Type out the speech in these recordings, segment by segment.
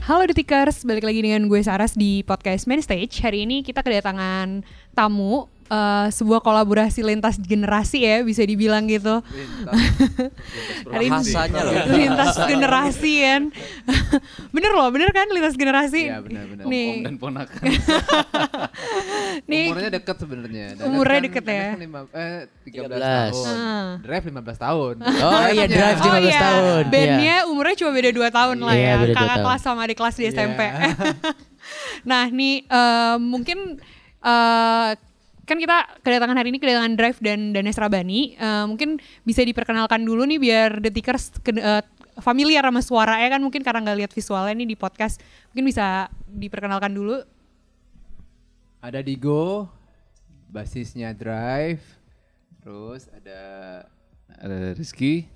Halo Detikers, balik lagi dengan gue Saras di podcast Main Stage. Hari ini kita kedatangan tamu uh, sebuah kolaborasi lintas generasi ya bisa dibilang gitu. Ini Bahasanya loh. lintas generasi kan. bener loh, bener kan lintas generasi. Iya benar-benar. Nih, Om dan ponakan. nih Umurnya deket sebenarnya. Umurnya kan- deket ya? Kan lima, eh 13, 13. tahun. Ah. Drive 15 tahun. Oh iya, Drive Oh 15 iya, tahun. bandnya umurnya cuma beda 2 tahun lah Iya, ya. Kakak tahun. kelas sama adik kelas di Iya. SMP. nah nih eh, mungkin eh, kan kita kedatangan hari ini kedatangan Drive dan Danes Rabani. Eh, mungkin bisa diperkenalkan dulu nih biar detikers ke, eh, familiar sama suaranya kan mungkin karena nggak lihat visualnya nih di podcast. Mungkin bisa diperkenalkan dulu. Ada Digo, basisnya Drive. Terus ada Ada Rizky,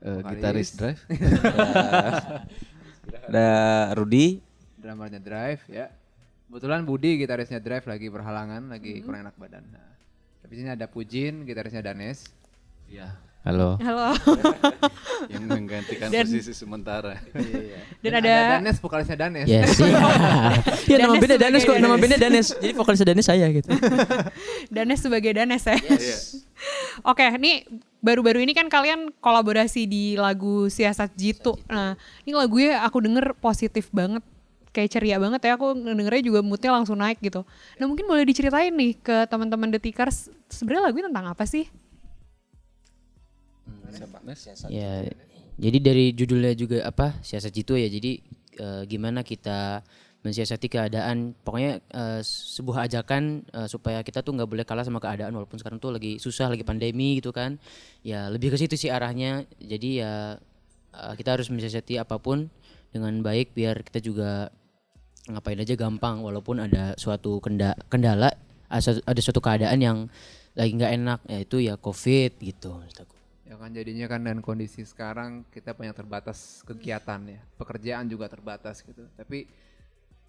eh, Vokalis. gitaris Drive. Ada Rudi, drummernya Drive ya. Kebetulan Budi gitarisnya Drive lagi berhalangan, lagi Hmm. kurang enak badan. Nah, tapi sini ada Pujin, gitarisnya Danes. Iya. Halo. Halo. Yang menggantikan Dan- posisi sementara. Dan ada- Danes, vokalisnya Danes. yes, iya. Iya nama Danes bandnya Danes kok, nama Danes. bandnya Danes. Jadi vokalisnya Danes saya gitu. Danes sebagai Danes ya. Iya. Oke, ini baru-baru ini kan kalian kolaborasi di lagu Siasat Jitu. Nah, ini lagunya aku denger positif banget. Kayak ceria banget ya, aku dengernya juga moodnya langsung naik gitu. Nah mungkin boleh diceritain nih ke teman-teman Detikers, sebenarnya lagunya tentang apa sih? Ya, jadi dari judulnya juga apa siasat jitu ya. Jadi eh, gimana kita mensiasati keadaan. Pokoknya eh, sebuah ajakan eh, supaya kita tuh nggak boleh kalah sama keadaan walaupun sekarang tuh lagi susah, lagi pandemi gitu kan. Ya lebih ke situ sih arahnya. Jadi ya kita harus mensiasati apa pun dengan baik biar kita juga ngapain aja gampang walaupun ada suatu kenda- kendala ada suatu keadaan yang lagi nggak enak yaitu ya covid gitu aku. Ya kan jadinya kan dan kondisi sekarang kita banyak terbatas kegiatan ya. Pekerjaan juga terbatas gitu. Tapi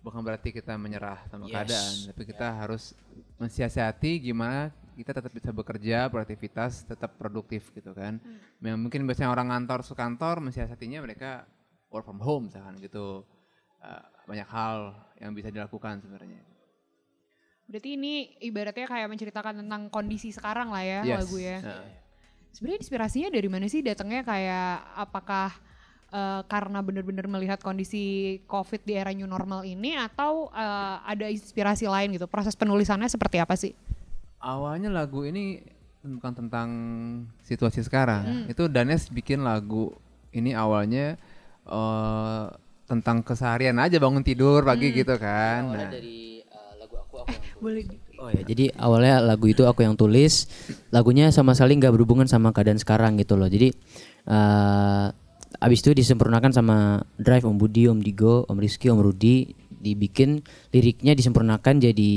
bukan berarti kita menyerah sama Yes. keadaan, tapi kita harus mensiasati gimana kita tetap bisa bekerja, beraktivitas, tetap produktif gitu kan. Yang mungkin biasanya orang kantor sekantor mensiasatinya mereka work from home misalkan gitu. Eh, banyak hal yang bisa dilakukan sebenarnya. Berarti ini ibaratnya kayak menceritakan tentang kondisi sekarang lah ya Yes. lagu ya. Nah, Sebenarnya inspirasinya dari mana sih? Datangnya kayak apakah eh, karena benar-benar melihat kondisi COVID di era new normal ini atau eh, ada inspirasi lain gitu? Proses penulisannya seperti apa sih? awalnya lagu ini bukan tentang situasi sekarang. Itu Danes bikin lagu ini awalnya eh tentang keseharian aja bangun tidur pagi gitu kan. Nah, dari lagu aku aku yang Boleh. Oh ya, jadi awalnya lagu itu aku yang tulis. Lagunya sama sekali nggak berhubungan sama keadaan sekarang gitu loh. Jadi eh abis itu disempurnakan sama Drive Om Budi, Om Digo, Om Rizky, Om Rudi dibikin liriknya disempurnakan jadi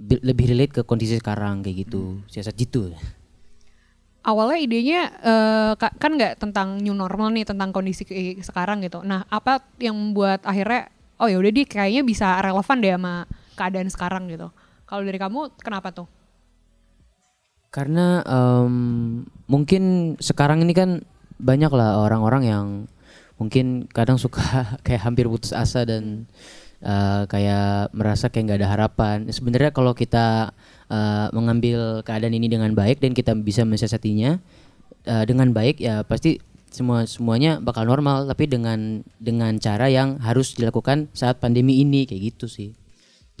bi- lebih relate ke kondisi sekarang kayak gitu. Siasat gitu. Awalnya idenya eh, ka- kan nggak tentang new normal nih, tentang kondisi sekarang gitu. Nah, apa yang membuat akhirnya oh ya udah di kayaknya bisa relevan deh sama keadaan sekarang gitu. Kalau dari kamu kenapa tuh? Karena em, mungkin sekarang ini kan banyak lah orang-orang yang mungkin kadang suka kayak hampir putus asa dan eh, kayak merasa kayak nggak ada harapan. Sebenarnya kalau kita eh, mengambil keadaan ini dengan baik dan kita bisa mensiasatinya eh, dengan baik ya pasti semua semuanya bakal normal. Tapi dengan dengan cara yang harus dilakukan saat pandemi ini kayak gitu sih.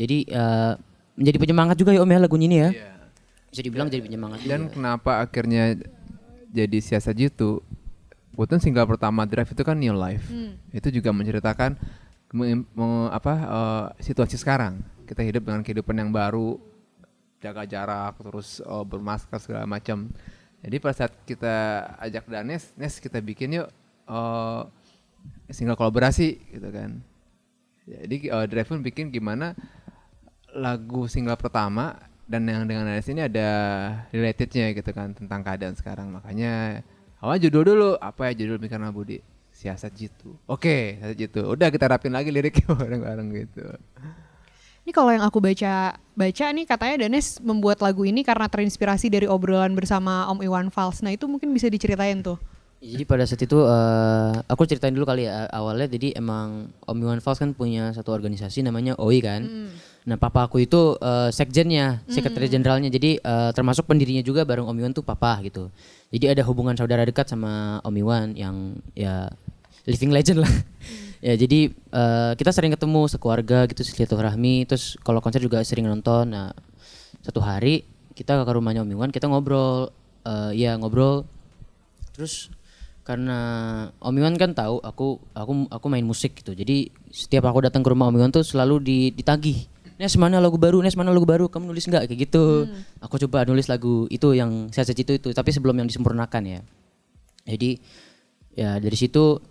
Jadi eh, menjadi penyemangat juga ya Om ya lagunya ini ya. Bisa dibilang jadi penyemangat juga. dan kenapa akhirnya jadi siasat jitu? Kebetulan single pertama Drive itu kan New Life. Itu juga menceritakan me- me- apa eh, situasi sekarang. Kita hidup dengan kehidupan yang baru, jaga jarak, terus eh, bermasker segala macam. Jadi pada saat kita ajak Danes, Nes kita bikin yuk eh, single kolaborasi gitu kan. Jadi eh, Drive pun bikin gimana lagu single pertama dan yang dengan Danes ini ada relatednya gitu kan tentang keadaan sekarang. Makanya awal judul dulu apa ya judul Mikirna Budi? Siasat Jitu. Oke, siasat Jitu. Udah kita rapin lagi liriknya bareng-bareng gitu. Ini kalau yang aku baca baca nih katanya Danes membuat lagu ini karena terinspirasi dari obrolan bersama Om Iwan Fals. Nah itu mungkin bisa diceritain tuh. Jadi pada saat itu eh, aku ceritain dulu kali ya awalnya jadi emang Om Iwan Fals kan punya satu organisasi namanya OI kan. Nah papa aku itu eh, sekjennya, sekretaris jenderalnya. Jadi eh, termasuk pendirinya juga bareng Om Iwan tuh papa gitu. Jadi ada hubungan saudara dekat sama Om Iwan yang ya living legend lah. ya jadi eh, kita sering ketemu sekeluarga gitu silaturahmi. Terus kalau konser juga sering nonton. Nah satu hari kita ke rumahnya Om Iwan kita ngobrol. eh, ya ngobrol terus karena Om Iwan kan tahu aku aku aku main musik gitu. Jadi setiap aku datang ke rumah Om Iwan tuh selalu di, ditagih. Nes mana lagu baru? Nes mana lagu baru? Kamu nulis nggak? Kayak gitu. Aku coba nulis lagu itu yang saya itu itu. Tapi sebelum yang disempurnakan ya. Jadi ya dari situ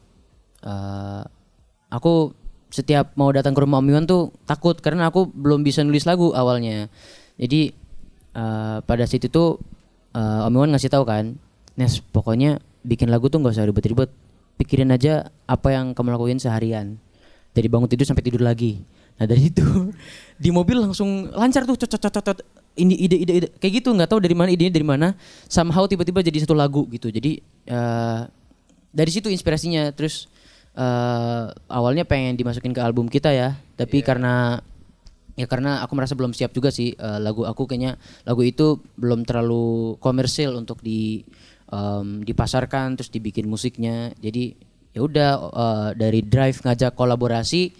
eh, aku setiap mau datang ke rumah Om Iwan tuh takut. Karena aku belum bisa nulis lagu awalnya. Jadi eh, pada situ tuh eh, Om Iwan ngasih tahu kan Nes pokoknya bikin lagu tuh nggak usah ribet-ribet. Pikirin aja apa yang kamu lakuin seharian. Dari bangun tidur sampai tidur lagi. Nah dari itu di mobil langsung lancar tuh cocot cocot cocot. Ini ide ide ide. Kayak gitu nggak tahu dari mana idenya dari mana. Somehow tiba-tiba jadi satu lagu gitu. Jadi eh, dari situ inspirasinya. Terus eh, awalnya pengen dimasukin ke album kita ya. Tapi karena ya karena aku merasa belum siap juga sih eh, lagu aku. Kayaknya lagu itu belum terlalu komersil untuk di em, dipasarkan terus dibikin musiknya jadi ya udah eh, dari drive ngajak kolaborasi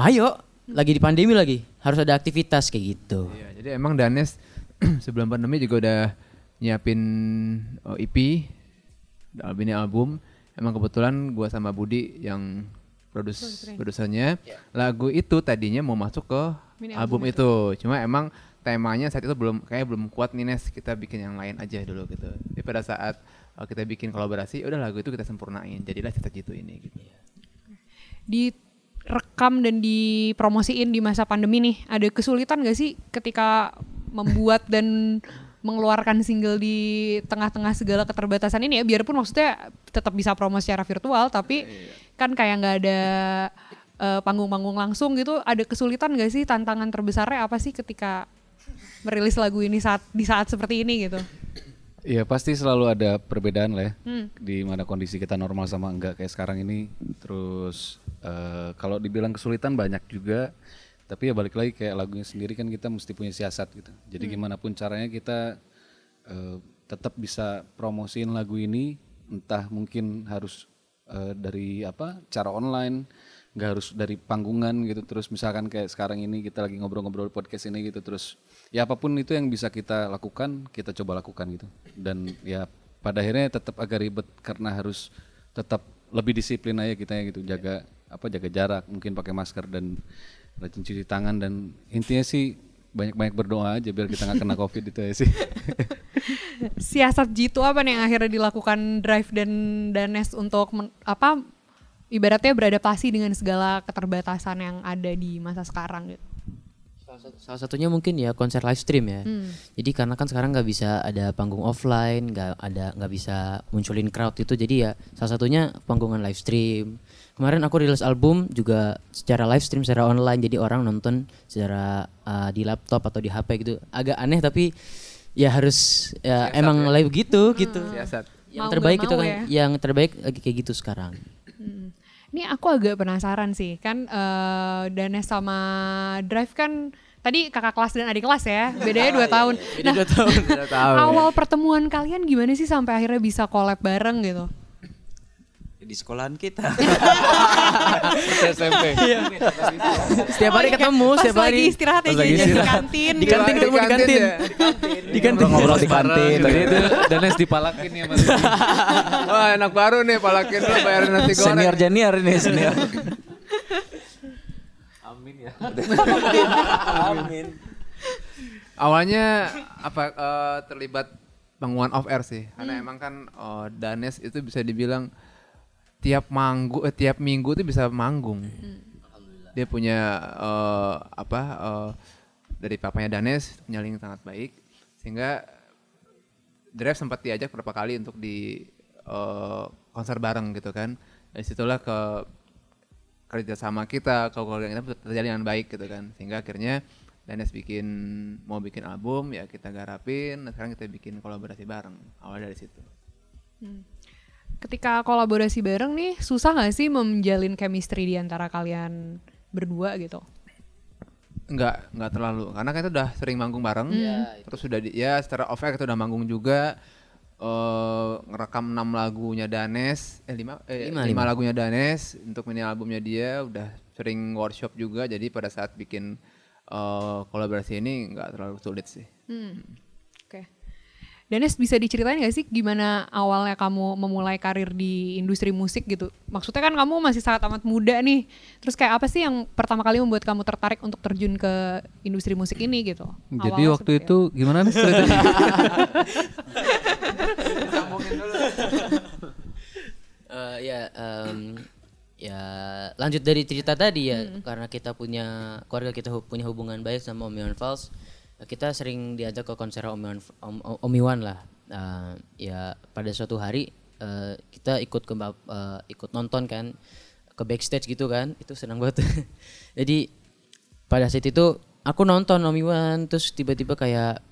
ayo lagi di pandemi lagi harus ada aktivitas kayak gitu Iya, jadi emang Danes sebelum pandemi juga udah nyiapin oh, EP, album ini album. Emang kebetulan gua sama Budi yang produs produsernya. Lagu itu tadinya mau masuk ke Mini album, itu. Cuma emang temanya saat itu belum kayak belum kuat nih Nes, kita bikin yang lain aja dulu gitu. Tapi pada saat uh, kita bikin kolaborasi, udah lagu itu kita sempurnain. Jadilah cita gitu ini gitu. direkam dan dipromosiin di masa pandemi nih ada kesulitan gak sih ketika membuat dan mengeluarkan single di tengah-tengah segala keterbatasan ini ya biarpun maksudnya tetap bisa promo secara virtual tapi kan kayak nggak ada eh, panggung-panggung langsung gitu ada kesulitan gak sih tantangan terbesarnya apa sih ketika merilis lagu ini saat di saat seperti ini gitu Iya pasti selalu ada perbedaan lah ya Hmm. di mana kondisi kita normal sama enggak kayak sekarang ini. Terus eh, kalau dibilang kesulitan banyak juga, tapi ya balik lagi kayak lagunya sendiri kan kita mesti punya siasat gitu. Jadi gimana pun caranya kita eh, tetap bisa promosiin lagu ini, entah mungkin harus eh, dari apa cara online, nggak harus dari panggungan gitu. Terus misalkan kayak sekarang ini kita lagi ngobrol-ngobrol podcast ini gitu, terus ya apa pun itu yang bisa kita lakukan kita coba lakukan gitu. Dan ya pada akhirnya tetap agak ribet karena harus tetap lebih disiplin aja kita gitu. Jaga apa jaga jarak mungkin pakai masker dan rajin cuci tangan dan intinya sih banyak-banyak berdoa aja biar kita nggak kena covid itu ya sih. Siasat jitu apa nih yang akhirnya dilakukan Drive dan Danes untuk apa ibaratnya beradaptasi dengan segala keterbatasan yang ada di masa sekarang gitu. Salah satu- Salah satunya mungkin ya konser live stream ya. Jadi karena kan sekarang nggak bisa ada panggung offline, nggak ada nggak bisa munculin crowd itu. Jadi ya salah satunya panggungan live stream. Kemarin aku rilis album juga secara live stream, secara online. Jadi orang nonton secara uh, di laptop atau di HP gitu. Agak aneh tapi ya harus ya emang live gitu gitu. Siasat. Yang Mau terbaik itu kan, ya. yang terbaik lagi kayak gitu sekarang. Ini aku agak penasaran sih kan eh, Danes sama Drive kan tadi kakak kelas dan adik kelas ya bedanya dua tahun. Nah Udah tahu. awal pertemuan kalian gimana sih sampai akhirnya bisa collab bareng gitu? Di sekolahan kita. SMP Setiap hari ketemu, Pas setiap hari. lagi istirahat ya lagi jajan di istirahat. kantin. Di gitu. kantin ketemu di kantin. ya? Di kantin. Ngobrol di kantin. Tadi itu Danes dipalakin ya mas Wah enak baru nih palakin lu bayarin nasi goreng. Senior junior ini senior. Awalnya apa eh, terlibat panggungan off air sih, karena emang kan eh, Danes itu bisa dibilang tiap manggu, eh, tiap minggu tuh bisa manggung. Dia punya eh, apa eh, dari papanya Danes punya link sangat baik, sehingga Drive sempat diajak beberapa kali untuk di eh, konser bareng gitu kan. Dari situlah ke kerja sama kita, kalau keluarga kita terjadi dengan baik gitu kan. Sehingga akhirnya Danes bikin mau bikin album ya kita garapin, nah sekarang kita bikin kolaborasi bareng. Awal dari situ. Ketika kolaborasi bareng nih susah nggak sih menjalin chemistry di antara kalian berdua gitu? Enggak, enggak terlalu. Karena kita udah sering manggung bareng. Terus sudah di, ya secara off air kita udah manggung juga. eh ngerekam 6 lagunya Danes, eh 5 eh, Lima, lima lima. lagunya Danes untuk mini albumnya dia udah sering workshop juga jadi pada saat bikin eh, kolaborasi ini enggak terlalu sulit sih. Hmm. Danes bisa diceritain gak sih gimana awalnya kamu memulai karir di industri musik gitu? Maksudnya kan kamu masih sangat amat muda nih. Terus kayak apa sih yang pertama kali membuat kamu tertarik untuk terjun ke industri musik ini gitu? Jadi Awalnya waktu itu gimana nih ceritanya? Eh, ya em, ya lanjut dari cerita tadi ya karena kita punya keluarga kita hu- punya hubungan baik sama Om Iwan Fals eh, kita sering diajak ke konser Om Iwan, Om, Om Iwan lah. Eh, ya pada suatu hari eh, kita ikut ke eh, ikut nonton kan ke backstage gitu kan. Itu senang banget. Jadi pada saat itu aku nonton Om Iwan terus tiba-tiba kayak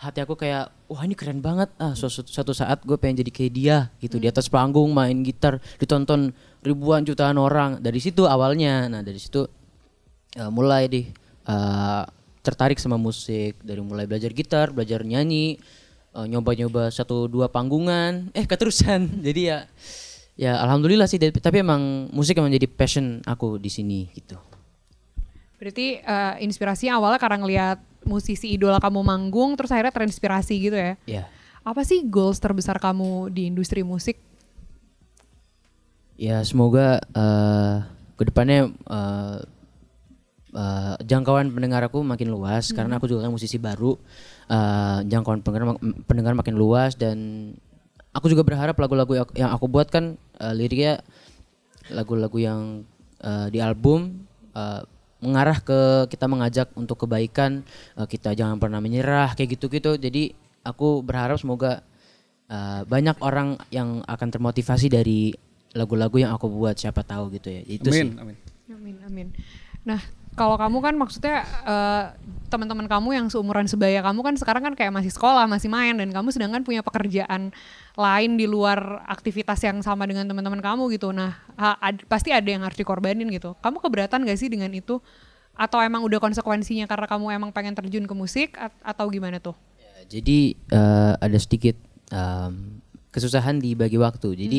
hati aku kayak wah ini keren banget. Ah suatu, suatu saat gue pengen jadi kayak dia gitu. Di atas panggung main gitar ditonton ribuan jutaan orang. Dari situ awalnya. Nah dari situ eh, mulai deh eh, tertarik sama musik. Dari mulai belajar gitar belajar nyanyi eh, nyoba-nyoba satu dua panggungan eh keterusan. Jadi ya ya alhamdulillah sih. Tapi- emang musik emang jadi passion aku di sini gitu. Berarti eh, inspirasinya awalnya karena ngelihat musisi idola kamu manggung, terus akhirnya terinspirasi gitu ya? ya Apa sih goals terbesar kamu di industri musik? Ya semoga eh ke depannya eh eh, jangkauan pendengar aku makin luas karena aku juga kan musisi baru. Eh jangkauan pendengar mak- pendengar makin luas dan aku juga berharap lagu-lagu yang- yang aku buat kan eh, liriknya lagu-lagu yang eh, di album eh, mengarah ke kita mengajak untuk kebaikan eh, kita jangan pernah menyerah kayak gitu-gitu. Jadi aku berharap semoga eh, banyak orang yang akan termotivasi dari lagu-lagu yang aku buat siapa tahu gitu ya. Itu sih. amin, amin. Amin, amin. Nah, kalau kamu kan maksudnya eh, teman-teman kamu yang seumuran sebaya kamu kan sekarang kan kayak masih sekolah, masih main dan kamu sedangkan punya pekerjaan lain di luar aktivitas yang sama dengan teman-teman kamu gitu. Nah, ha- ad- pasti ada yang harus dikorbanin gitu. Kamu keberatan gak sih dengan itu? Atau emang udah konsekuensinya karena kamu emang pengen terjun ke musik at- atau gimana tuh? Ya, jadi eh, ada sedikit em, kesusahan di bagi waktu. Jadi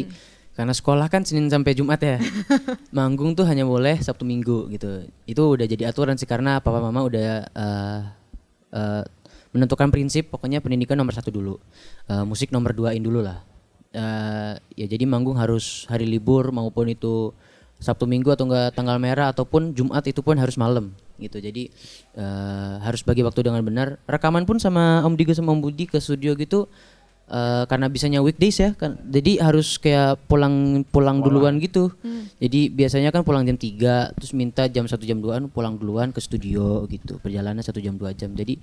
karena sekolah kan Senin sampai Jumat ya, manggung tuh hanya boleh Sabtu Minggu gitu. Itu udah jadi aturan sih karena papa mama udah eh, eh, menentukan prinsip pokoknya pendidikan nomor satu dulu, Eh, musik nomor duain dulu lah. Eh, ya jadi manggung harus hari libur maupun itu Sabtu Minggu atau enggak tanggal merah ataupun Jumat itu pun harus malam gitu. Jadi eh, harus bagi waktu dengan benar. Rekaman pun sama Om Digo sama Om Budi ke studio gitu eh, karena bisanya weekdays ya kan. Jadi harus kayak pulang pulang duluan gitu. Jadi biasanya kan pulang jam 3 terus minta jam 1 jam 2 pulang duluan ke studio gitu. Perjalanan satu jam 2 jam. Jadi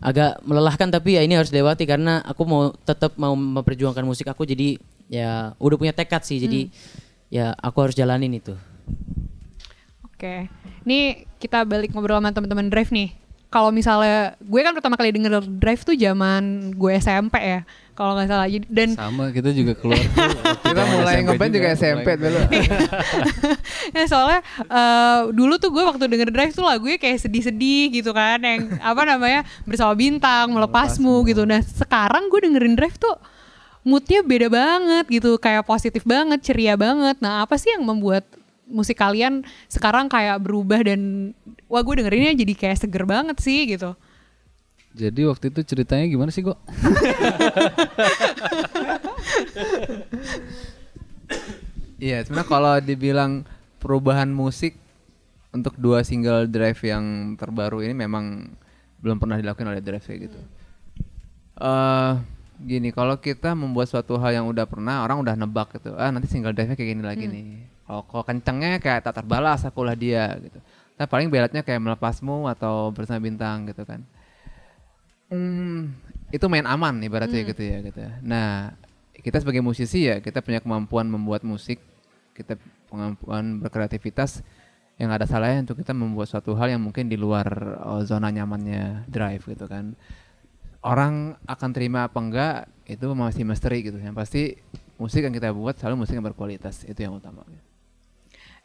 agak melelahkan tapi ya ini harus dilewati karena aku mau tetap mau memperjuangkan musik aku jadi ya udah punya tekad sih. Jadi ya aku harus jalanin itu. Oke, ini kita balik ngobrol sama teman-teman Drive nih. Kalau misalnya gue kan pertama kali denger Drive tuh zaman gue SMP ya, kalau nggak salah. Jadi- Dan Sama kita juga keluar Kita mulai SMP ngeband juga SMP mulai- dulu. ya soalnya eh, dulu tuh gue waktu denger Drive tuh lagunya kayak sedih-sedih gitu kan, yang apa namanya bersama bintang, melepasmu gitu. Nah sekarang gue dengerin Drive tuh moodnya beda banget gitu, kayak positif banget, ceria banget. Nah apa sih yang membuat musik kalian sekarang kayak berubah dan wah gue dengerinnya jadi kayak seger banget sih gitu. Jadi waktu itu ceritanya gimana sih kok? Iya, sebenarnya kalau dibilang perubahan musik untuk dua single Drive yang terbaru ini memang belum pernah dilakukan oleh Drive kayak gitu. eh gini, kalau kita membuat suatu hal yang udah pernah, orang udah nebak gitu. Ah, nanti single Drive-nya kayak gini lagi nih. Kalau kalau kencengnya kayak tak terbalas akulah dia gitu. Nah, paling beratnya kayak melepasmu atau bersama bintang gitu kan. Hmm, itu main aman ibaratnya gitu ya gitu. ya. Nah, kita sebagai musisi ya kita punya kemampuan membuat musik, kita kemampuan berkreativitas yang ada salahnya untuk kita membuat suatu hal yang mungkin di luar oh, zona nyamannya drive gitu kan. Orang akan terima apa enggak itu masih misteri gitu. Yang pasti musik yang kita buat selalu musik yang berkualitas itu yang utama.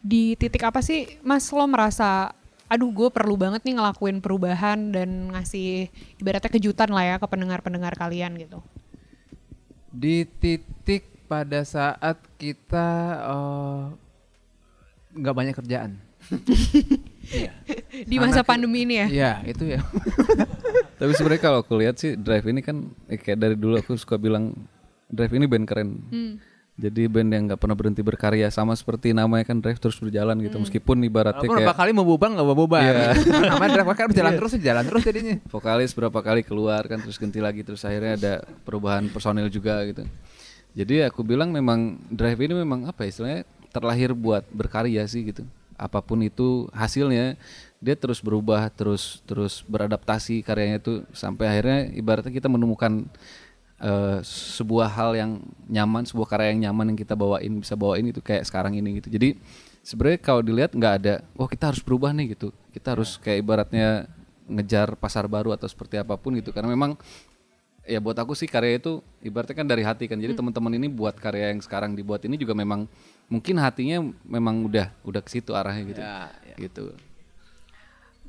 Di titik apa sih Mas lo merasa aduh gue perlu banget nih ngelakuin perubahan dan ngasih ibaratnya kejutan lah ya ke pendengar-pendengar kalian gitu. Di titik pada saat kita eh, nggak banyak kerjaan. Iya. Di masa Karena ki- pandemi ini ya. Iya, itu ya. Tapi sebenarnya kalau aku lihat sih Drive ini kan eh, kayak dari dulu aku suka bilang Drive ini band keren. Jadi band yang nggak pernah berhenti berkarya sama seperti namanya kan Drive terus berjalan gitu. Meskipun ibaratnya Walaupun kayak berapa kali mau bubar nggak mau bubar. Iya. Namanya drive kan jalan terus jalan terus jadinya. vokalis berapa kali keluar kan terus ganti lagi terus akhirnya ada perubahan personil juga gitu. Jadi aku bilang memang Drive ini memang apa ya, istilahnya terlahir buat berkarya sih gitu. Apa pun itu hasilnya dia terus berubah terus terus beradaptasi karyanya itu sampai akhirnya ibaratnya kita menemukan eh, sebuah hal yang nyaman, sebuah karya yang nyaman yang kita bawain bisa bawain itu kayak sekarang ini gitu. Jadi sebenarnya kalau dilihat nggak ada, oh kita harus berubah nih gitu. Kita harus kayak ibaratnya ngejar pasar baru atau seperti apa pun gitu. Karena memang ya buat aku sih karya itu ibaratnya kan dari hati kan. Jadi teman-teman ini buat karya yang sekarang dibuat ini juga memang mungkin hatinya memang udah udah ke situ arahnya gitu. Ya, Gitu.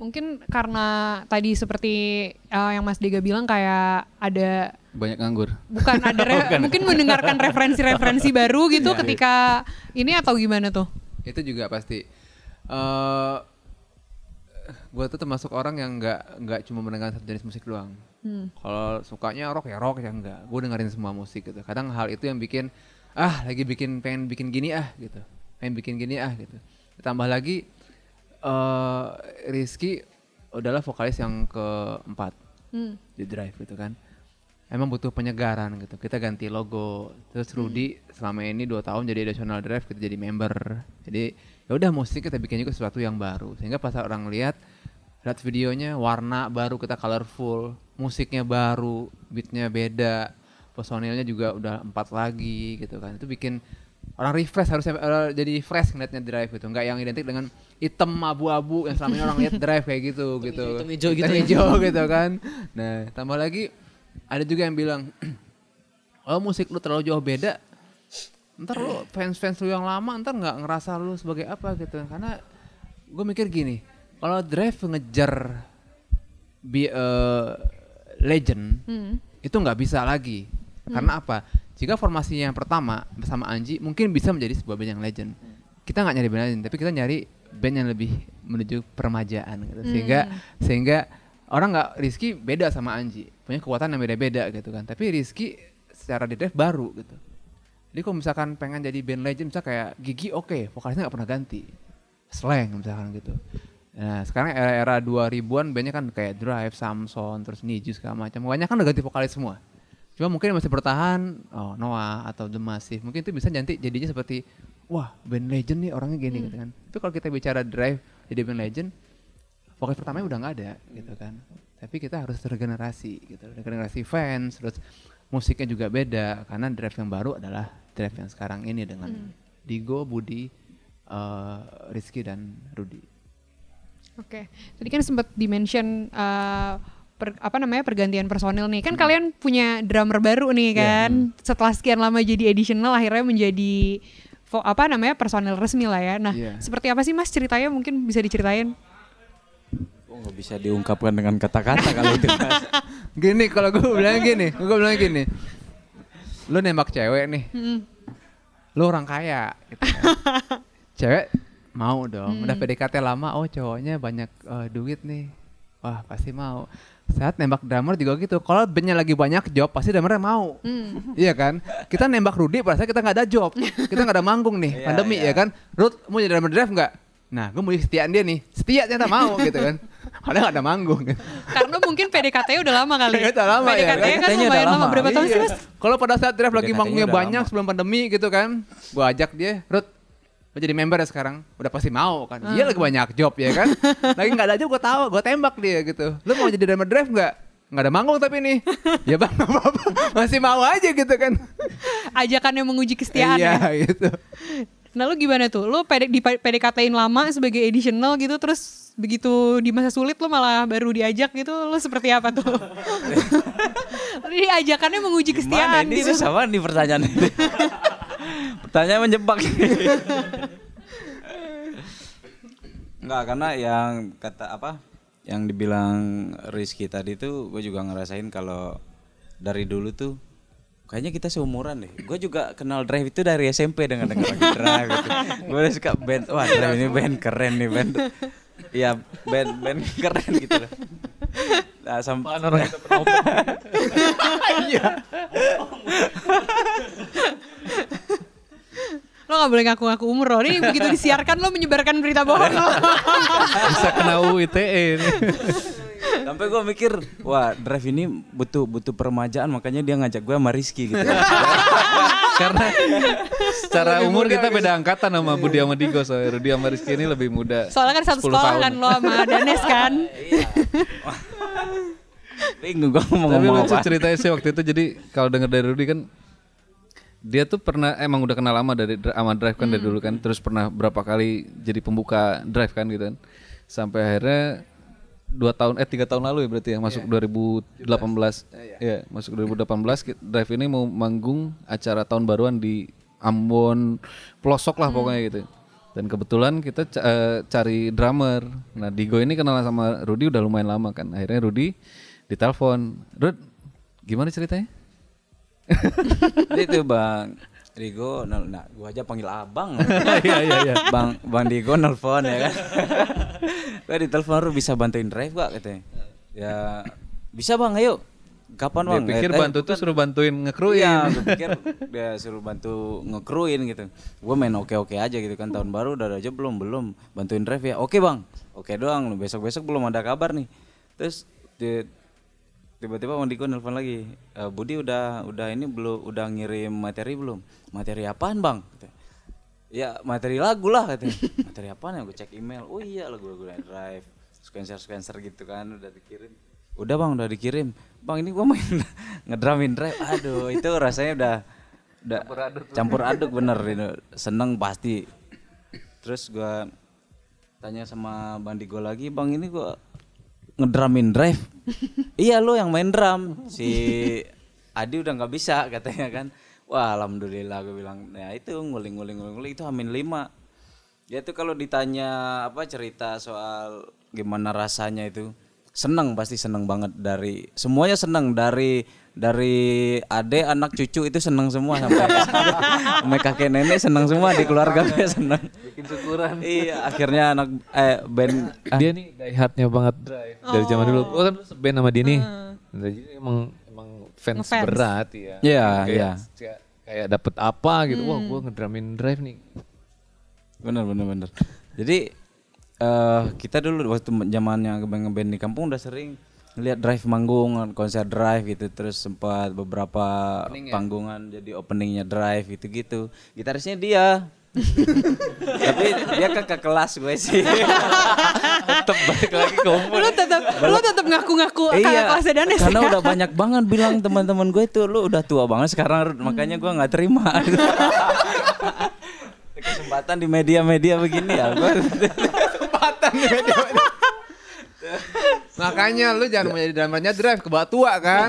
Mungkin karena tadi seperti eh, yang Mas Dega bilang kayak ada Banyak nganggur. bukan ada re- mungkin mendengarkan referensi-referensi baru gitu ketika ini atau gimana tuh? Itu juga pasti. eh gue tuh termasuk orang yang nggak nggak cuma mendengar satu jenis musik doang. Kalau sukanya rock ya rock ya enggak. Gue dengerin semua musik gitu. Kadang hal itu yang bikin ah lagi bikin pengen bikin gini ah gitu. Pengen bikin gini ah gitu. Ditambah lagi eh Rizky adalah vokalis yang keempat Hmm. di Drive gitu kan. Emang butuh penyegaran gitu. Kita ganti logo. Terus Rudy selama ini dua tahun jadi additional Drive kita jadi member. Jadi ya udah musik kita bikin juga sesuatu yang baru. Sehingga pas orang lihat lihat videonya warna baru kita colorful, musiknya baru, beatnya beda, personilnya juga udah empat lagi gitu kan. Itu bikin orang refresh harusnya eh, jadi fresh ngeliatnya drive gitu. Nggak yang identik dengan hitam abu-abu yang selama ini orang lihat drive kayak gitu gitu. hitam hijau gitu Hitam ya. hijau gitu kan. Nah tambah lagi ada juga yang bilang oh musik lu terlalu jauh beda ntar lu fans fans lu yang lama ntar nggak ngerasa lu sebagai apa gitu. Karena gue mikir gini kalau drive ngejar be a legend Hmm. itu nggak bisa lagi. Karena apa jika formasinya yang pertama bersama Anji mungkin bisa menjadi sebuah band yang legend. Kita nggak nyari band legend tapi kita nyari band yang lebih menuju permajaan gitu. Sehingga sehingga orang nggak Rizky beda sama Anji. Punya kekuatan yang beda-beda gitu kan. Tapi Rizky secara drive baru gitu. Jadi kalau misalkan pengen jadi band legend misalnya kayak Gigi oke vokalisnya nggak pernah ganti. Slang misalkan gitu. Nah sekarang era-era 2000-an bandnya kan kayak Drive, Samson, terus Niju segala macam. Banyak kan udah ganti vokalis semua. Cuma mungkin masih bertahan oh, Noah atau The Massive. Mungkin itu bisa nanti jadinya seperti wah band legend nih orangnya gini gitu kan. Itu kalau kita bicara Drive jadi band legend, vokalis pertamanya udah nggak ada gitu kan. Tapi kita harus regenerasi gitu, regenerasi fans, terus musiknya juga beda karena Drive yang baru adalah Drive yang sekarang ini dengan Digo, Budi, eh, Rizky dan Rudy. Oke, tadi kan sempat dimention uh, per- apa namanya pergantian personil nih. Kan kalian punya drummer baru nih kan. Setelah sekian lama jadi additional akhirnya menjadi vo- apa namanya personil resmi lah ya. Nah, Iya. seperti apa sih Mas ceritanya mungkin bisa diceritain? Oh, nggak bisa diungkapkan dengan kata-kata kalau itu. Mas. Gini kalau gue bilang gini, gue bilang gini. Lu nembak cewek nih, Mm-mm. lu orang kaya gitu kan. cewek mau dong, udah PDKT lama, oh cowoknya banyak eh, duit nih. Wah, pasti mau. Saat nembak drummer juga gitu. Kalau bandnya lagi banyak job, pasti drummernya mau. Hmm. Iya kan? Kita nembak Rudy pada saat kita nggak ada job. Kita nggak ada manggung nih, Iya, pandemi iya. ya kan? Rud, mau jadi drummer drive nggak? Nah, gue mau kesetiaan dia nih. Setia ternyata mau gitu kan. Padahal nggak ada manggung. Karena mungkin PDKT-nya udah lama kali. PDKT udah lama ya, PDKT-nya kan PDKT-nya udah lumayan lama. lama. Berapa tahun sih Iya. Mas? Kalau pada saat draft lagi PDKT-nya manggungnya banyak lama. sebelum pandemi gitu kan, gua ajak dia, Ruth, jadi member ya sekarang, udah pasti mau kan? Iya lagi banyak job ya kan, lagi nggak ada job gua tahu, gua tembak dia gitu. Lu mau jadi drummer drive nggak? Nggak ada manggung tapi nih, ya bang nggak apa-apa, masih mau aja gitu kan? Ajakan yang menguji kesetiaan Iya ya. gitu. Nah lu gimana tuh? Lu PD, di PDKT-in lama sebagai additional gitu terus begitu di masa sulit lu malah baru diajak gitu lu seperti apa tuh? Jadi ajakannya menguji Gimana kesetiaan ini gitu. susah banget nih pertanyaan menjebak. Enggak, karena yang kata apa? Yang dibilang Rizky tadi tuh gue juga ngerasain kalau dari dulu tuh kayaknya kita seumuran deh. Gue juga kenal Drive itu dari SMP dengan dengan lagu Drive gitu. Gue suka band, wah Drive ini band keren nih band. Iya, band band keren gitu loh. Nah, sampai orang itu Lo gak boleh ngaku-ngaku umur lo. Nih begitu disiarkan lo menyebarkan berita bohong lo. Bisa kena UU ITE ini. Sampai gue mikir, wah Drive ini butuh butuh peremajaan makanya dia ngajak gue sama Rizky gitu. Karena secara umur kita beda angkatan sama Budi sama Digo soalnya Rudi sama Rizky ini lebih muda. Soalnya kan satu 10 sekolah tahun. kan lo sama Danes kan. Bingung gue mau Tapi ngomong lucu apa. ceritanya sih waktu itu jadi kalau denger dari Rudi kan dia tuh pernah emang udah kenal lama dari sama Drive kan dari dulu kan. Terus pernah berapa kali jadi pembuka Drive kan gitu kan. Sampai akhirnya dua tahun eh tiga tahun lalu ya berarti ya masuk 2018 ya masuk 2018 ki- Drive ini mau manggung acara tahun baruan di Ambon pelosok lah pokoknya gitu. Dan kebetulan kita eh, cari drummer. Nah Digo ini kenal sama Rudi udah lumayan lama kan. Akhirnya Rudi ditelepon Rud gimana ceritanya itu Bang Rigo, nah, gua aja panggil abang. Iya iya iya. Bang Bang Digo nelfon ya kan. Gue ditelepon lu bisa bantuin drive gak katanya. Ya bisa bang ayo. Kapan Dia bang? pikir Eh, eh, bantu tuh suruh bantuin ngekruin. Iya, pikir dia suruh bantu ngekruin gitu. Gue main oke-oke aja gitu kan tahun baru udah aja belum belum bantuin drive ya. Oke bang, oke doang. Besok besok belum ada kabar nih. Terus tiba-tiba Bang Diko nelfon lagi. "Eh, Budi udah udah ini belum udah ngirim materi belum? Materi apaan bang? Katanya. Ya materi lagu lah katanya. materi apaan ya? Gue cek email. Oh iya lagu-lagu drive, sequencer sequencer gitu kan udah dikirim. Udah bang, udah dikirim. Bang ini gua main ngedramin drive. Aduh itu rasanya udah udah campur aduk, bener ini. Seneng pasti. Terus gua tanya sama Bang Digo lagi, bang ini gua ngedramin drive. iya lo yang main drum. Si Adi udah nggak bisa katanya kan. Wah alhamdulillah gue bilang. Nah itu nguling nguling nguling, nguling itu amin lima. Dia tuh kalau ditanya apa cerita soal gimana rasanya itu seneng pasti seneng banget dari semuanya seneng dari dari ade anak cucu itu seneng semua sampai sampai kakek nenek seneng semua di keluarga gue seneng bikin syukuran iya akhirnya anak eh band dia nih die hardnya banget drive dari zaman dulu. Oh kan lu band sama dia nih. Jadi emang emang fans, Ngefans. berat ya. Iya, Kayak- iya. kayak- Kayak dapet apa gitu. Wah, gua ngedramin drive nih. bener bener bener jadi eh kita dulu waktu zamannya ngeband ngeband di kampung udah sering lihat drive manggung konser drive gitu terus sempat beberapa panggungan jadi openingnya drive gitu gitu gitarisnya dia. Tapi dia kan ke kelas gue sih. Tetep balik lagi ke umur. Lo tetap lo tetap ngaku-ngaku kakak iya kelasnya Danes karena ya? udah banyak banget bilang teman-teman gue itu lu udah tua banget sekarang Rud." makanya gue nggak terima. Kesempatan di media-media begini ya gue Makanya lu jangan menjadi drummernya drive ke bawah tua kan.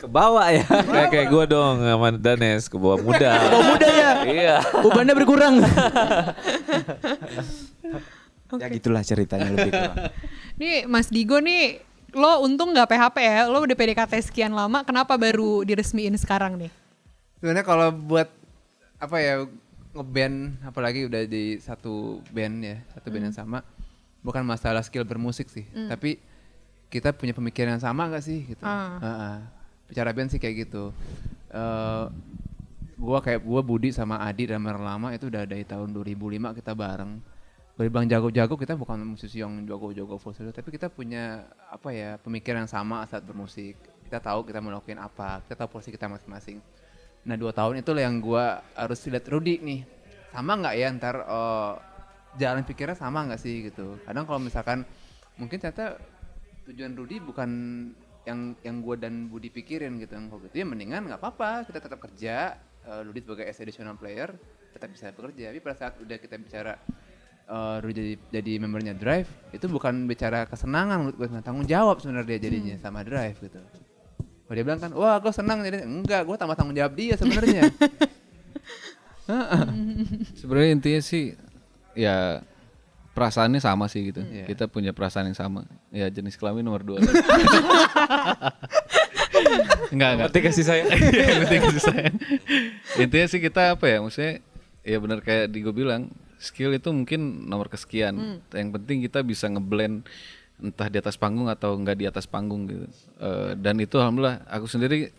ke bawah ya Kayak kayak gua dong sama Danes ke bawah muda. oh muda ya Iya. bebannya berkurang ya gitulah ceritanya lebih kurang Nih Mas Digo nih lo untung nggak PHP ya, lo udah PDKT sekian lama, kenapa baru diresmiin sekarang nih? Sebenarnya kalau buat apa ya ngeband apalagi udah di satu band ya, satu band yang sama, bukan masalah skill bermusik sih, tapi kita punya pemikiran yang sama gak sih gitu. Ah. Heeh. Bicara band sih kayak gitu. Eh gua kayak gua Budi sama Adi dan lama itu udah dari tahun 2005 kita bareng. Boleh bilang jago-jago kita bukan musisi yang jago-jago full tapi kita punya apa ya pemikiran yang sama saat bermusik. Kita tahu kita mau lakuin apa, kita tahu posisi kita masing-masing. Nah dua tahun itu yang gua harus lihat Rudy nih, sama nggak ya ntar eh, jalan pikirnya sama nggak sih gitu. Kadang kalau misalkan mungkin ternyata tujuan Rudy bukan yang yang gue dan Budi pikirin gitu. Yang kalau gitu ya mendingan nggak apa-apa kita tetap kerja. Uh, Rudy sebagai as additional player tetap bisa bekerja. Tapi pada saat udah kita bicara uh, Rudy jadi jadi membernya Drive itu bukan bicara kesenangan menurut gue tanggung jawab sebenarnya dia jadinya sama Drive gitu. Kalau dia bilang kan wah gue senang jadi enggak gue tambah tanggung jawab dia sebenarnya. Sebenarnya intinya sih ya perasaannya sama sih gitu. Iya. Kita punya perasaan yang sama. Ya jenis kelamin nomor dua. enggak enggak. Berarti kasih saya. Iya, yang penting kasih sayang. Intinya sih kita apa ya, maksudnya ya benar kayak Digo bilang, skill itu mungkin nomor kesekian. Yang penting kita bisa ngeblend entah di atas panggung atau enggak di atas panggung gitu. Eh, dan itu alhamdulillah aku sendiri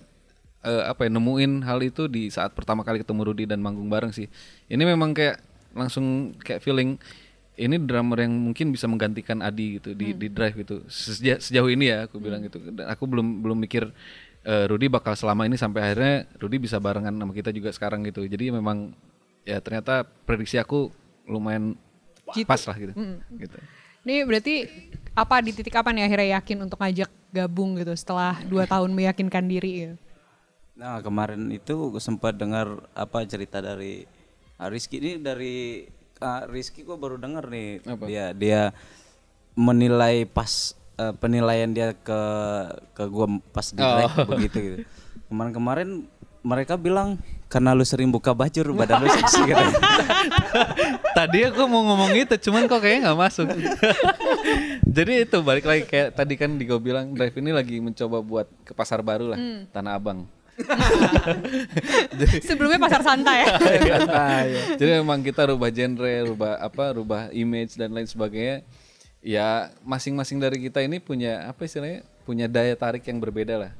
eh, apa ya nemuin hal itu di saat pertama kali ketemu Rudy dan manggung bareng sih. Ini memang kayak langsung kayak feeling ini drummer yang mungkin bisa menggantikan Adi gitu di di drive gitu. Sejauh, sejauh ini ya aku bilang gitu. Dan aku belum belum mikir eh, Rudy bakal selama ini sampai akhirnya Rudy bisa barengan sama kita juga sekarang gitu. Jadi memang ya ternyata prediksi aku lumayan pas lah gitu. Gitu. Ini berarti apa di titik apa nih akhirnya yakin untuk ngajak gabung gitu setelah dua tahun meyakinkan diri ya? Nah kemarin itu sempat dengar apa cerita dari ah, Rizky ini dari ah, Rizky gue baru dengar nih. Dia dia menilai pas eh, penilaian dia ke ke gue pas di track begitu gitu. Kemarin-kemarin mereka bilang karena lu sering buka bajur badan lu seksi katanya. tadi aku mau ngomong itu cuman kok kayaknya nggak masuk. Jadi itu balik lagi kayak tadi kan Digo bilang drive ini lagi mencoba buat ke pasar baru lah Tanah Abang Sebelumnya pasar santai ya. Jadi memang kita rubah genre, rubah apa, rubah image dan lain sebagainya. Ya masing-masing dari kita ini punya apa istilahnya, punya daya tarik yang berbeda lah.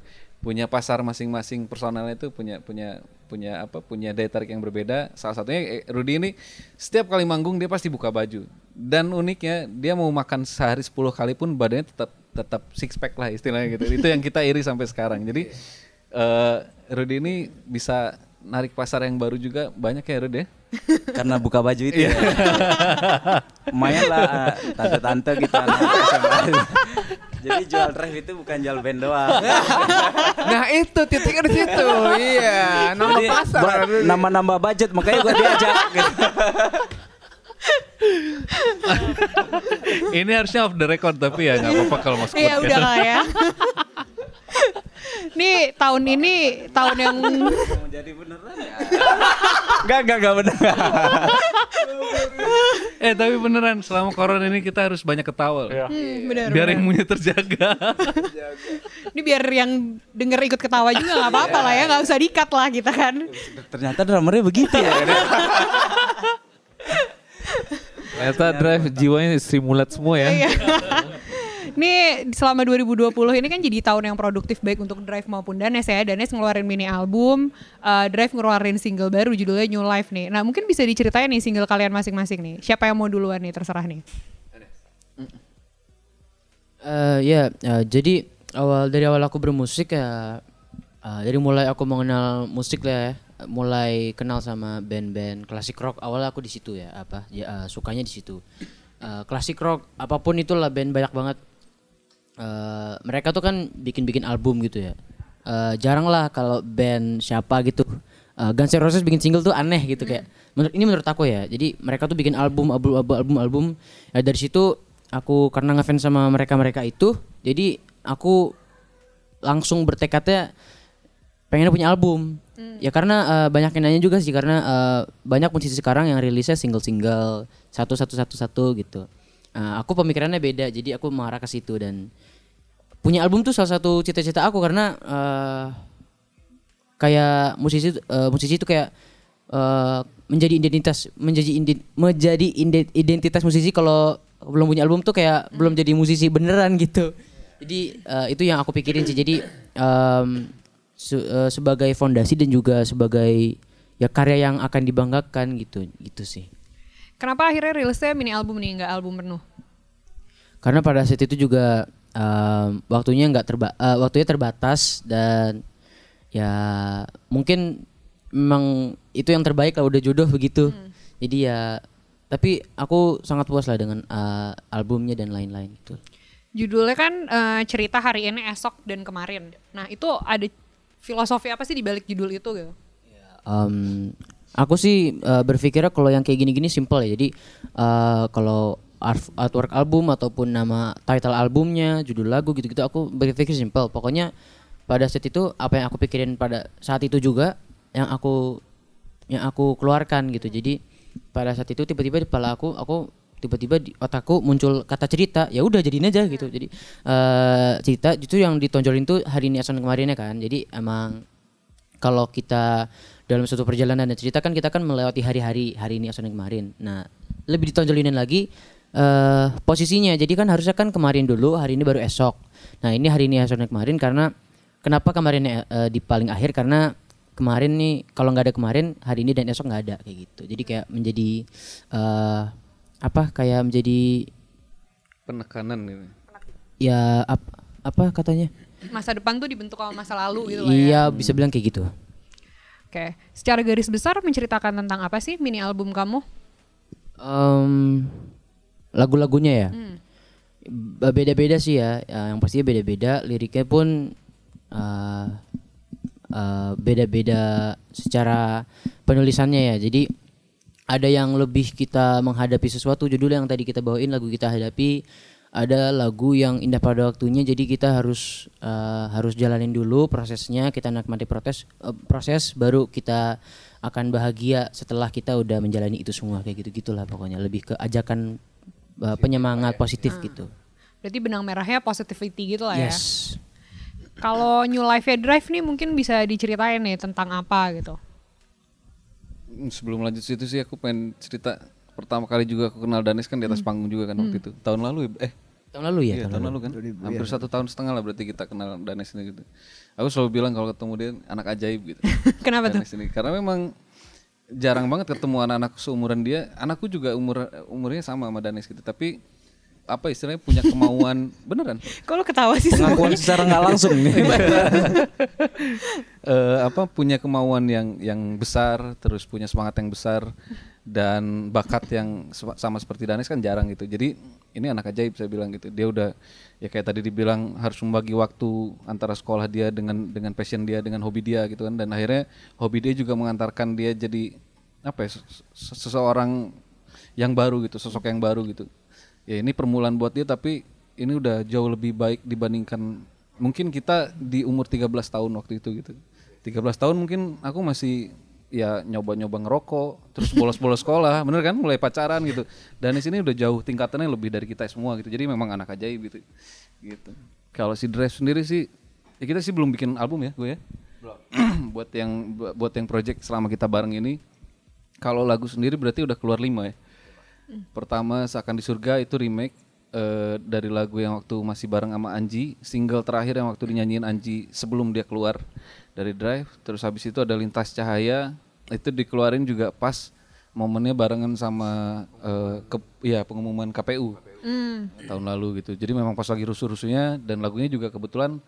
Punya pasar masing-masing personalnya itu punya punya punya apa, punya daya tarik yang berbeda. Salah satunya eh, Rudy ini setiap kali manggung dia pasti buka baju. Dan uniknya dia mau makan sehari 10 kali pun badannya tetap tetap six pack lah istilahnya gitu. Itu yang kita iri sampai sekarang. Jadi eh Rudy ini bisa narik pasar yang baru juga banyak ya Rudy ya? karena buka baju itu ya. Lumayan lah ah, tante-tante kita SMA. Jadi jual drive itu bukan jual band doang. Nah itu titiknya di situ. iya, nama Jadi, pasar. buat nambah-nambah budget makanya gua diajak gitu. Ini harusnya off the record tapi ya nggak apa-apa kalau masuk Iya udah lah ya. Nih tahun ini tahun yang Mau jadi beneran ya. Enggak, enggak, enggak bener. Eh tapi beneran selama corona ini kita harus banyak ketawa. loh. Hmm, bener, Biar bener. imunnya terjaga. Ini biar yang denger ikut ketawa juga nggak apa-apa lah ya, nggak usah dikat lah kita kan. Ternyata drummernya begitu ya. Ternyata drive jiwanya simulat semua ya. Nih selama 2020 ini kan jadi tahun yang produktif baik untuk Drive maupun Danes ya. Danes ngeluarin mini album, uh, Drive ngeluarin single baru judulnya New Life nih. Nah mungkin bisa diceritain nih single kalian masing-masing nih. Siapa yang mau duluan nih terserah nih. Eh, ya, eh, jadi awal dari awal aku bermusik ya, eh, dari mulai aku mengenal musik lah ya, mulai kenal sama band-band klasik rock. Awal aku di situ ya, apa, ya eh, sukanya di situ. Klasik rock, apa pun itulah band banyak banget. Eh, mereka tuh kan bikin-bikin album gitu ya. Eh, jarang lah kalau band siapa gitu. Eh, Guns N' Roses bikin single tuh aneh gitu kayak. Menurut ini menurut aku ya. Jadi mereka tuh bikin album album album album, album. Ya, dari situ aku karena ngefans sama mereka-mereka itu, jadi aku langsung bertekadnya pengen punya album. Ya karena eh, banyak yang nanya juga sih karena eh, banyak musisi sekarang yang rilisnya single-single satu satu satu satu gitu. Eh, aku pemikirannya beda, jadi aku mengarah ke situ dan punya album tuh salah satu cita-cita aku karena eh, kayak musisi eh, musisi itu kayak eh, menjadi identitas menjadi indi- menjadi identitas musisi kalau belum punya album tuh kayak belum jadi musisi beneran gitu. Jadi eh, itu yang aku pikirin sih. Jadi em, se- eh, sebagai fondasi dan juga sebagai ya karya yang akan dibanggakan gitu gitu sih. Kenapa akhirnya rilisnya mini album nih, nggak album penuh? Karena pada saat itu juga em, waktunya nggak terba eh, waktunya terbatas dan ya mungkin memang itu yang terbaik kalau udah jodoh begitu. Jadi ya tapi aku sangat puas lah dengan eh, albumnya dan lain-lain gitu. Judulnya kan eh, cerita hari ini, esok, dan kemarin. Nah itu ada filosofi apa sih di balik judul itu gitu? Em, aku sih eh, berpikirnya kalau yang kayak gini-gini simple ya. Jadi eh, kalau art- artwork album ataupun nama title albumnya, judul lagu gitu-gitu aku berpikir simple. Pokoknya pada saat itu apa yang aku pikirin pada saat itu juga yang aku yang aku keluarkan gitu. Jadi pada saat itu tiba-tiba di kepala aku aku tiba-tiba di otakku muncul kata cerita ya udah jadiin aja gitu jadi eh cerita itu yang ditonjolin tuh hari ini Ason kemarinnya kan jadi emang kalau kita dalam suatu perjalanan. Dan cerita kan kita kan melewati hari-hari hari ini Ason kemarin. Nah lebih ditonjolinin lagi eh posisinya. Jadi kan harusnya kan kemarin dulu hari ini baru esok. Nah ini hari ini Ason kemarin karena kenapa kemarin eh, di paling akhir? Karena kemarin nih kalau nggak ada kemarin hari ini dan esok nggak ada kayak gitu. Jadi kayak menjadi eh apa kayak menjadi Penekanan ini. ya ap- apa katanya? Masa depan tuh dibentuk sama masa lalu gitu ya. iya bisa bilang kayak gitu Oke, secara garis besar menceritakan tentang apa sih mini album kamu? Em, lagu-lagunya ya? Hmm. Beda-beda sih ya. Ya, yang pastinya beda-beda. Liriknya pun eh, eh, beda-beda secara penulisannya ya. Jadi ada yang lebih kita menghadapi sesuatu. Judul yang tadi kita bawain lagu kita hadapi ada lagu yang indah pada waktunya jadi kita harus eh, harus jalanin dulu prosesnya kita nikmati proses eh, proses baru kita akan bahagia setelah kita udah menjalani itu semua kayak gitu gitulah pokoknya. Lebih ke ajakan eh, penyemangat positif gitu. Berarti benang merahnya positivity gitu lah ya. yes. Kalau New Life Drive nih mungkin bisa diceritain nih tentang apa gitu. Hmm, Sebelum lanjut situ sih aku pengen cerita pertama kali juga aku kenal Danis kan di atas panggung juga kan waktu itu. Tahun lalu ya? eh tahun lalu ya Iya, tahun lalu kan. Hampir satu tahun setengah lah berarti kita kenal Danes ini gitu. Aku selalu bilang kalau ketemu dia anak ajaib gitu. Kenapa tuh? Danes ini karena memang jarang banget ketemu anak-anak seumuran dia. Anakku juga umur umurnya sama sama Danes gitu, tapi apa istilahnya punya kemauan beneran Kok lu ketawa sih? Pengakuan secara nggak langsung nih. eh apa punya kemauan yang yang besar terus punya semangat yang besar dan bakat yang sama seperti Danes kan jarang gitu. Jadi ini anak ajaib saya bilang gitu. Dia udah ya kayak tadi dibilang harus membagi waktu antara sekolah dia dengan dengan passion dia dengan hobi dia gitu kan. Dan akhirnya hobi dia juga mengantarkan dia jadi apa ya se- se- seseorang yang baru gitu sosok yang baru gitu. Ya ini permulaan buat dia tapi ini udah jauh lebih baik dibandingkan mungkin kita di umur 13 tahun waktu itu gitu. 13 tahun mungkin aku masih ya nyoba-nyoba ngerokok terus bolos-bolos sekolah bener kan? Mulai pacaran gitu. Dan di sini udah jauh tingkatannya lebih dari kita semua gitu. Jadi memang anak ajaib gitu. Gitu. Kalau si Drive sendiri sih ya kita sih belum bikin album ya gue ya? Buat yang buat yang project selama kita bareng ini. Kalau lagu sendiri berarti udah keluar lima ya? Pertama Seakan di Surga itu remake eh, dari lagu yang waktu masih bareng sama Anji, single terakhir yang waktu dinyanyiin Anji sebelum dia keluar dari Drive. Terus habis itu ada Lintas Cahaya, itu dikeluarin juga pas momennya barengan sama eh, ke- ya pengumuman KPU tahun lalu gitu. Jadi memang pas lagi rusuh-rusuhnya dan lagunya juga kebetulan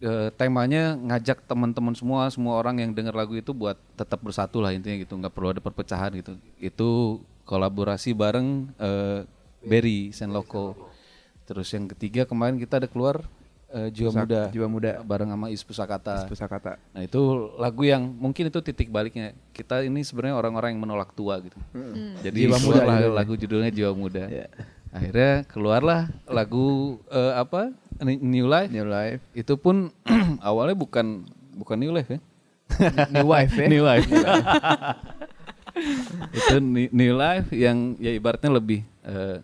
eh, temanya ngajak teman-teman semua semua orang yang dengar lagu itu buat tetap bersatu lah intinya gitu nggak perlu ada perpecahan gitu itu kolaborasi bareng eh, Berry Senloko terus yang ketiga kemarin kita ada keluar eh, Jiwa Pusak- Muda Jiwa Muda. bareng sama Is Pusakata Pusakata. nah itu lagu yang mungkin itu titik baliknya kita ini sebenarnya orang-orang yang menolak tua gitu jadi Jiwa Muda keluarlah judulnya. lagu judulnya Jiwa Muda akhirnya keluarlah lagu eh, apa New Life New Life. itu pun awalnya bukan bukan New Life ya. New Wife ya. New Life. itu New Life yang ya ibaratnya lebih eh,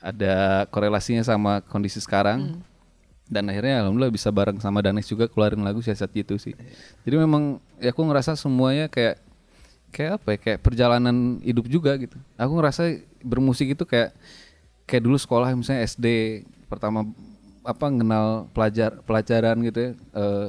ada korelasinya sama kondisi sekarang. Dan akhirnya alhamdulillah bisa bareng sama Danes juga keluarin lagu siasat gitu sih. Jadi memang ya aku ngerasa semuanya kayak kayak apa ya kayak perjalanan hidup juga gitu. Aku ngerasa bermusik itu kayak kayak dulu sekolah misalnya SD pertama apa kenal pelajar pelajaran gitu ya eh,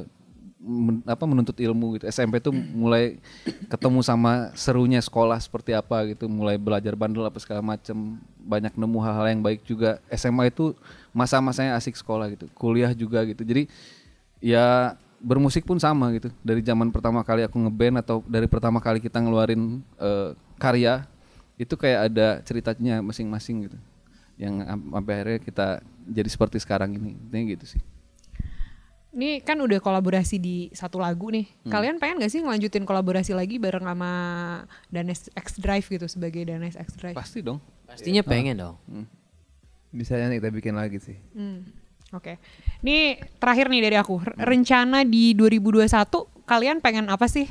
men- apa menuntut ilmu gitu. SMP tuh mulai ketemu sama serunya sekolah seperti apa gitu. Mulai belajar bandel apa segala macem. Banyak nemu hal-hal yang baik juga. SMA itu masa-masanya asik sekolah gitu. Kuliah juga gitu. Jadi ya bermusik pun sama gitu. Dari zaman pertama kali aku ngeband atau dari pertama kali kita ngeluarin eh, karya itu kayak ada ceritanya masing-masing gitu. Yang am- sampai akhirnya kita jadi seperti sekarang ini. Intinya gitu sih Ini kan udah kolaborasi di satu lagu nih. Hmm. Kalian pengen gak sih ngelanjutin kolaborasi lagi bareng sama Danes X Drive gitu sebagai Danes X Drive? pasti dong pastinya pengen dong Bisa nanti kita bikin lagi sih. Hmm, Oke. Ini terakhir nih dari aku. Rencana di 2021 kalian pengen apa sih?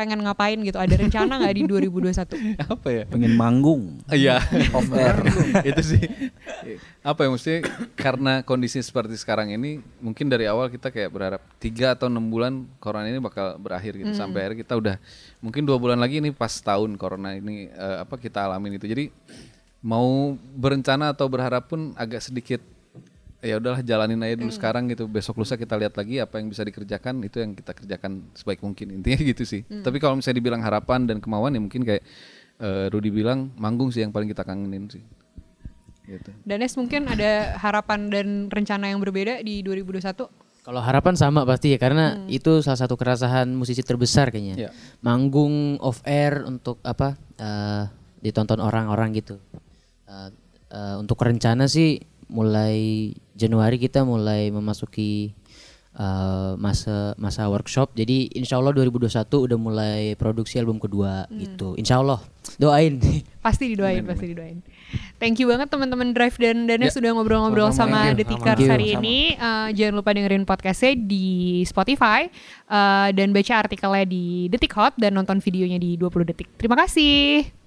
Pengen ngapain gitu? Ada rencana nggak di 2021? Apa ya? Pengen manggung. Iya. Off air. itu sih. Apa ya mesti karena kondisi seperti sekarang ini mungkin dari awal kita kayak berharap tiga atau enam bulan corona ini bakal berakhir gitu sampai akhirnya kita udah mungkin dua bulan lagi ini pas tahun corona ini eh, apa kita alamin itu jadi mau berencana atau berharap pun agak sedikit ya udahlah jalanin aja dulu sekarang gitu besok lusa kita lihat lagi apa yang bisa dikerjakan itu yang kita kerjakan sebaik mungkin intinya gitu sih tapi kalau misalnya dibilang harapan dan kemauan ya mungkin kayak eh, Rudy bilang manggung sih yang paling kita kangenin sih gitu Danes mungkin ada harapan dan rencana yang berbeda di 2021? Kalau harapan sama pasti ya karena itu salah satu keresahan musisi terbesar kayaknya. Iya. Manggung off air untuk apa eh, ditonton orang-orang gitu. Eh, eh, untuk rencana sih mulai Januari kita mulai memasuki eh, masa masa workshop. Jadi insya Allah 2021 udah mulai produksi album kedua gitu. Insya Allah doain. Pasti didoain, pasti didoain. Thank you banget teman-teman Drive dan Danes Ya, sudah ngobrol-ngobrol sama. Detikers Sama-sama. hari ini. Eh, jangan lupa dengerin podcastnya di Spotify eh, dan baca artikelnya di Detik Hot dan nonton videonya di 20 detik. Terima kasih.